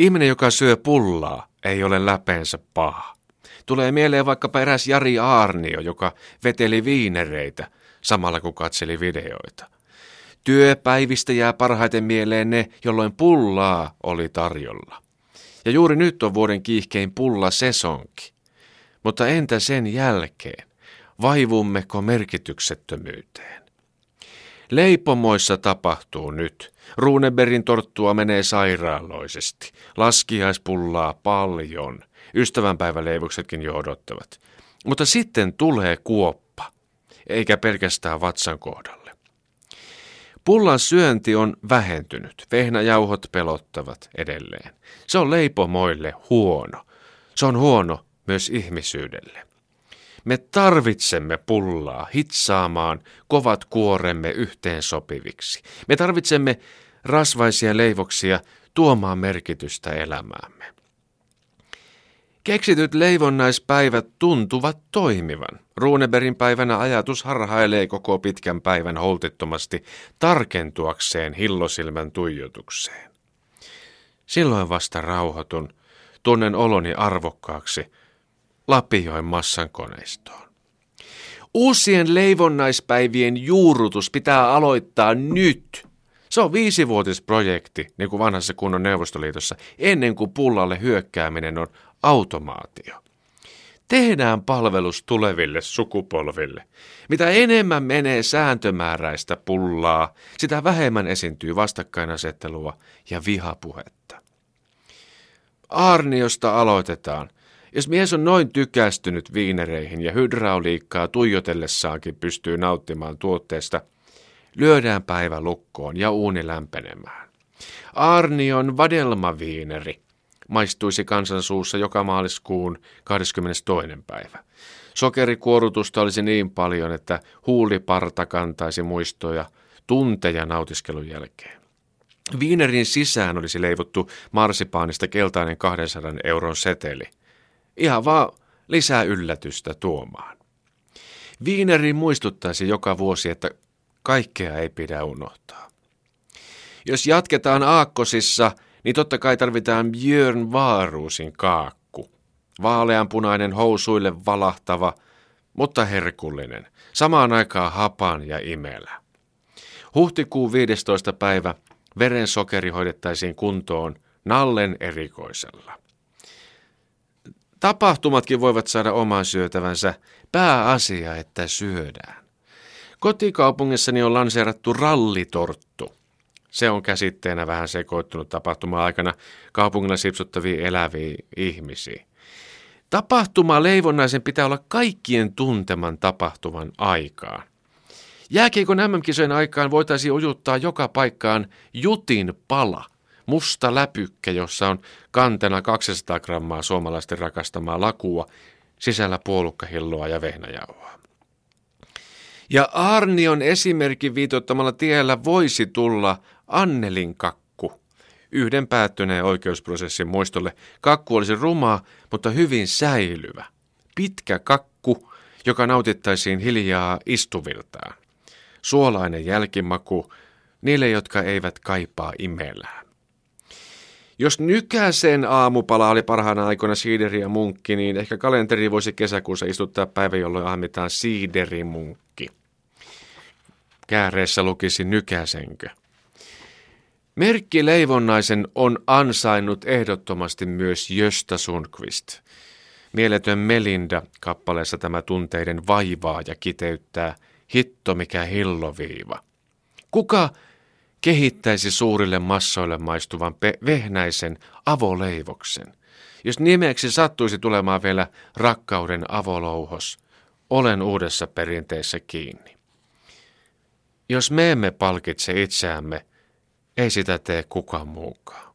Ihminen, joka syö pullaa, ei ole läpeensä paha. Tulee mieleen vaikkapa eräs Jari Aarnio, joka veteli viinereitä samalla kun katseli videoita. Työpäivistä jää parhaiten mieleen ne, jolloin pullaa oli tarjolla. Ja juuri nyt on vuoden kiihkein pulla sesonki. Mutta entä sen jälkeen? Vaivummeko merkityksettömyyteen? Leipomoissa tapahtuu nyt. Runeberin torttua menee sairaaloisesti. Laskiaispullaa paljon. Ystävänpäiväleivoksetkin jo odottavat. Mutta sitten tulee kuoppa, eikä pelkästään vatsan kohdalle. Pullan syönti on vähentynyt. Vehnäjauhot pelottavat edelleen. Se on leipomoille huono. Se on huono myös ihmisyydelle. Me tarvitsemme pullaa hitsaamaan kovat kuoremme yhteen sopiviksi. Me tarvitsemme rasvaisia leivoksia tuomaan merkitystä elämäämme. Keksityt leivonnaispäivät tuntuvat toimivan. Runeberin päivänä ajatus harhailee koko pitkän päivän holtittomasti tarkentuakseen hillosilmän tuijotukseen. Silloin vasta rauhoitun, tunnen oloni arvokkaaksi, lapioin massan koneistoon. Uusien leivonnaispäivien juurutus pitää aloittaa nyt. Se on viisivuotisprojekti, niin kuin vanhassa kunnon Neuvostoliitossa, ennen kuin pullalle hyökkääminen on automaatio. Tehdään palvelus tuleville sukupolville. Mitä enemmän menee sääntömääräistä pullaa, sitä vähemmän esiintyy vastakkainasettelua ja vihapuhetta. Arniosta aloitetaan. Jos mies on noin tykästynyt viinereihin ja hydrauliikkaa tuijotellessaankin pystyy nauttimaan tuotteesta, lyödään päivä lukkoon ja uuni lämpenemään. Arnion vadelmaviineri maistuisi kansansuussa joka maaliskuun 22. päivä. Sokerikuorutusta olisi niin paljon, että huuliparta kantaisi muistoja tunteja nautiskelun jälkeen. Viinerin sisään olisi leivottu marsipaanista keltainen 200 euron seteli. Ihan vaan lisää yllätystä tuomaan. Viineri muistuttaisi joka vuosi, että kaikkea ei pidä unohtaa. Jos jatketaan aakkosissa, niin totta kai tarvitaan Björn Vaaruusin kaakku. Vaaleanpunainen housuille valahtava, mutta herkullinen. Samaan aikaan hapan ja imelä. Huhtikuun 15. päivä verensokeri hoidettaisiin kuntoon nallen erikoisella. Tapahtumatkin voivat saada oman syötävänsä. Pääasia, että syödään. Kotikaupungissani on lanseerattu rallitorttu. Se on käsitteenä vähän sekoittunut tapahtuma-aikana kaupungilla sipsuttavia eläviä ihmisiä. Tapahtuma leivonnaisen pitää olla kaikkien tunteman tapahtuman aikaan. Jääkiekon MM-kisojen aikaan voitaisiin ujuttaa joka paikkaan jutin pala, musta läpykkä, jossa on kantena 200 grammaa suomalaisten rakastamaa lakua, sisällä puolukkahilloa ja vehnäjauhoa. Ja Arnion esimerkin viitottamalla tiellä voisi tulla Annelin kakku. Yhden päättyneen oikeusprosessin muistolle kakku olisi rumaa, mutta hyvin säilyvä. Pitkä kakku, joka nautittaisiin hiljaa istuviltaan. Suolainen jälkimaku niille, jotka eivät kaipaa imelää. Jos nykäisen aamupala oli parhaana aikoina siideri ja munkki, niin ehkä kalenteri voisi kesäkuussa istuttaa päivä, jolloin ahmitaan siiderimunkki. Kääreessä lukisi nykäsenkö. Merkki Leivonnaisen on ansainnut ehdottomasti myös Jösta Sundqvist. Mieletön Melinda kappaleessa tämä tunteiden vaivaa ja kiteyttää hitto mikä hilloviiva. Kuka kehittäisi suurille massoille maistuvan vehnäisen avoleivoksen? Jos nimeksi sattuisi tulemaan vielä rakkauden avolouhos, olen uudessa perinteessä kiinni. Jos me emme palkitse itseämme, ei sitä tee kukaan muukaan.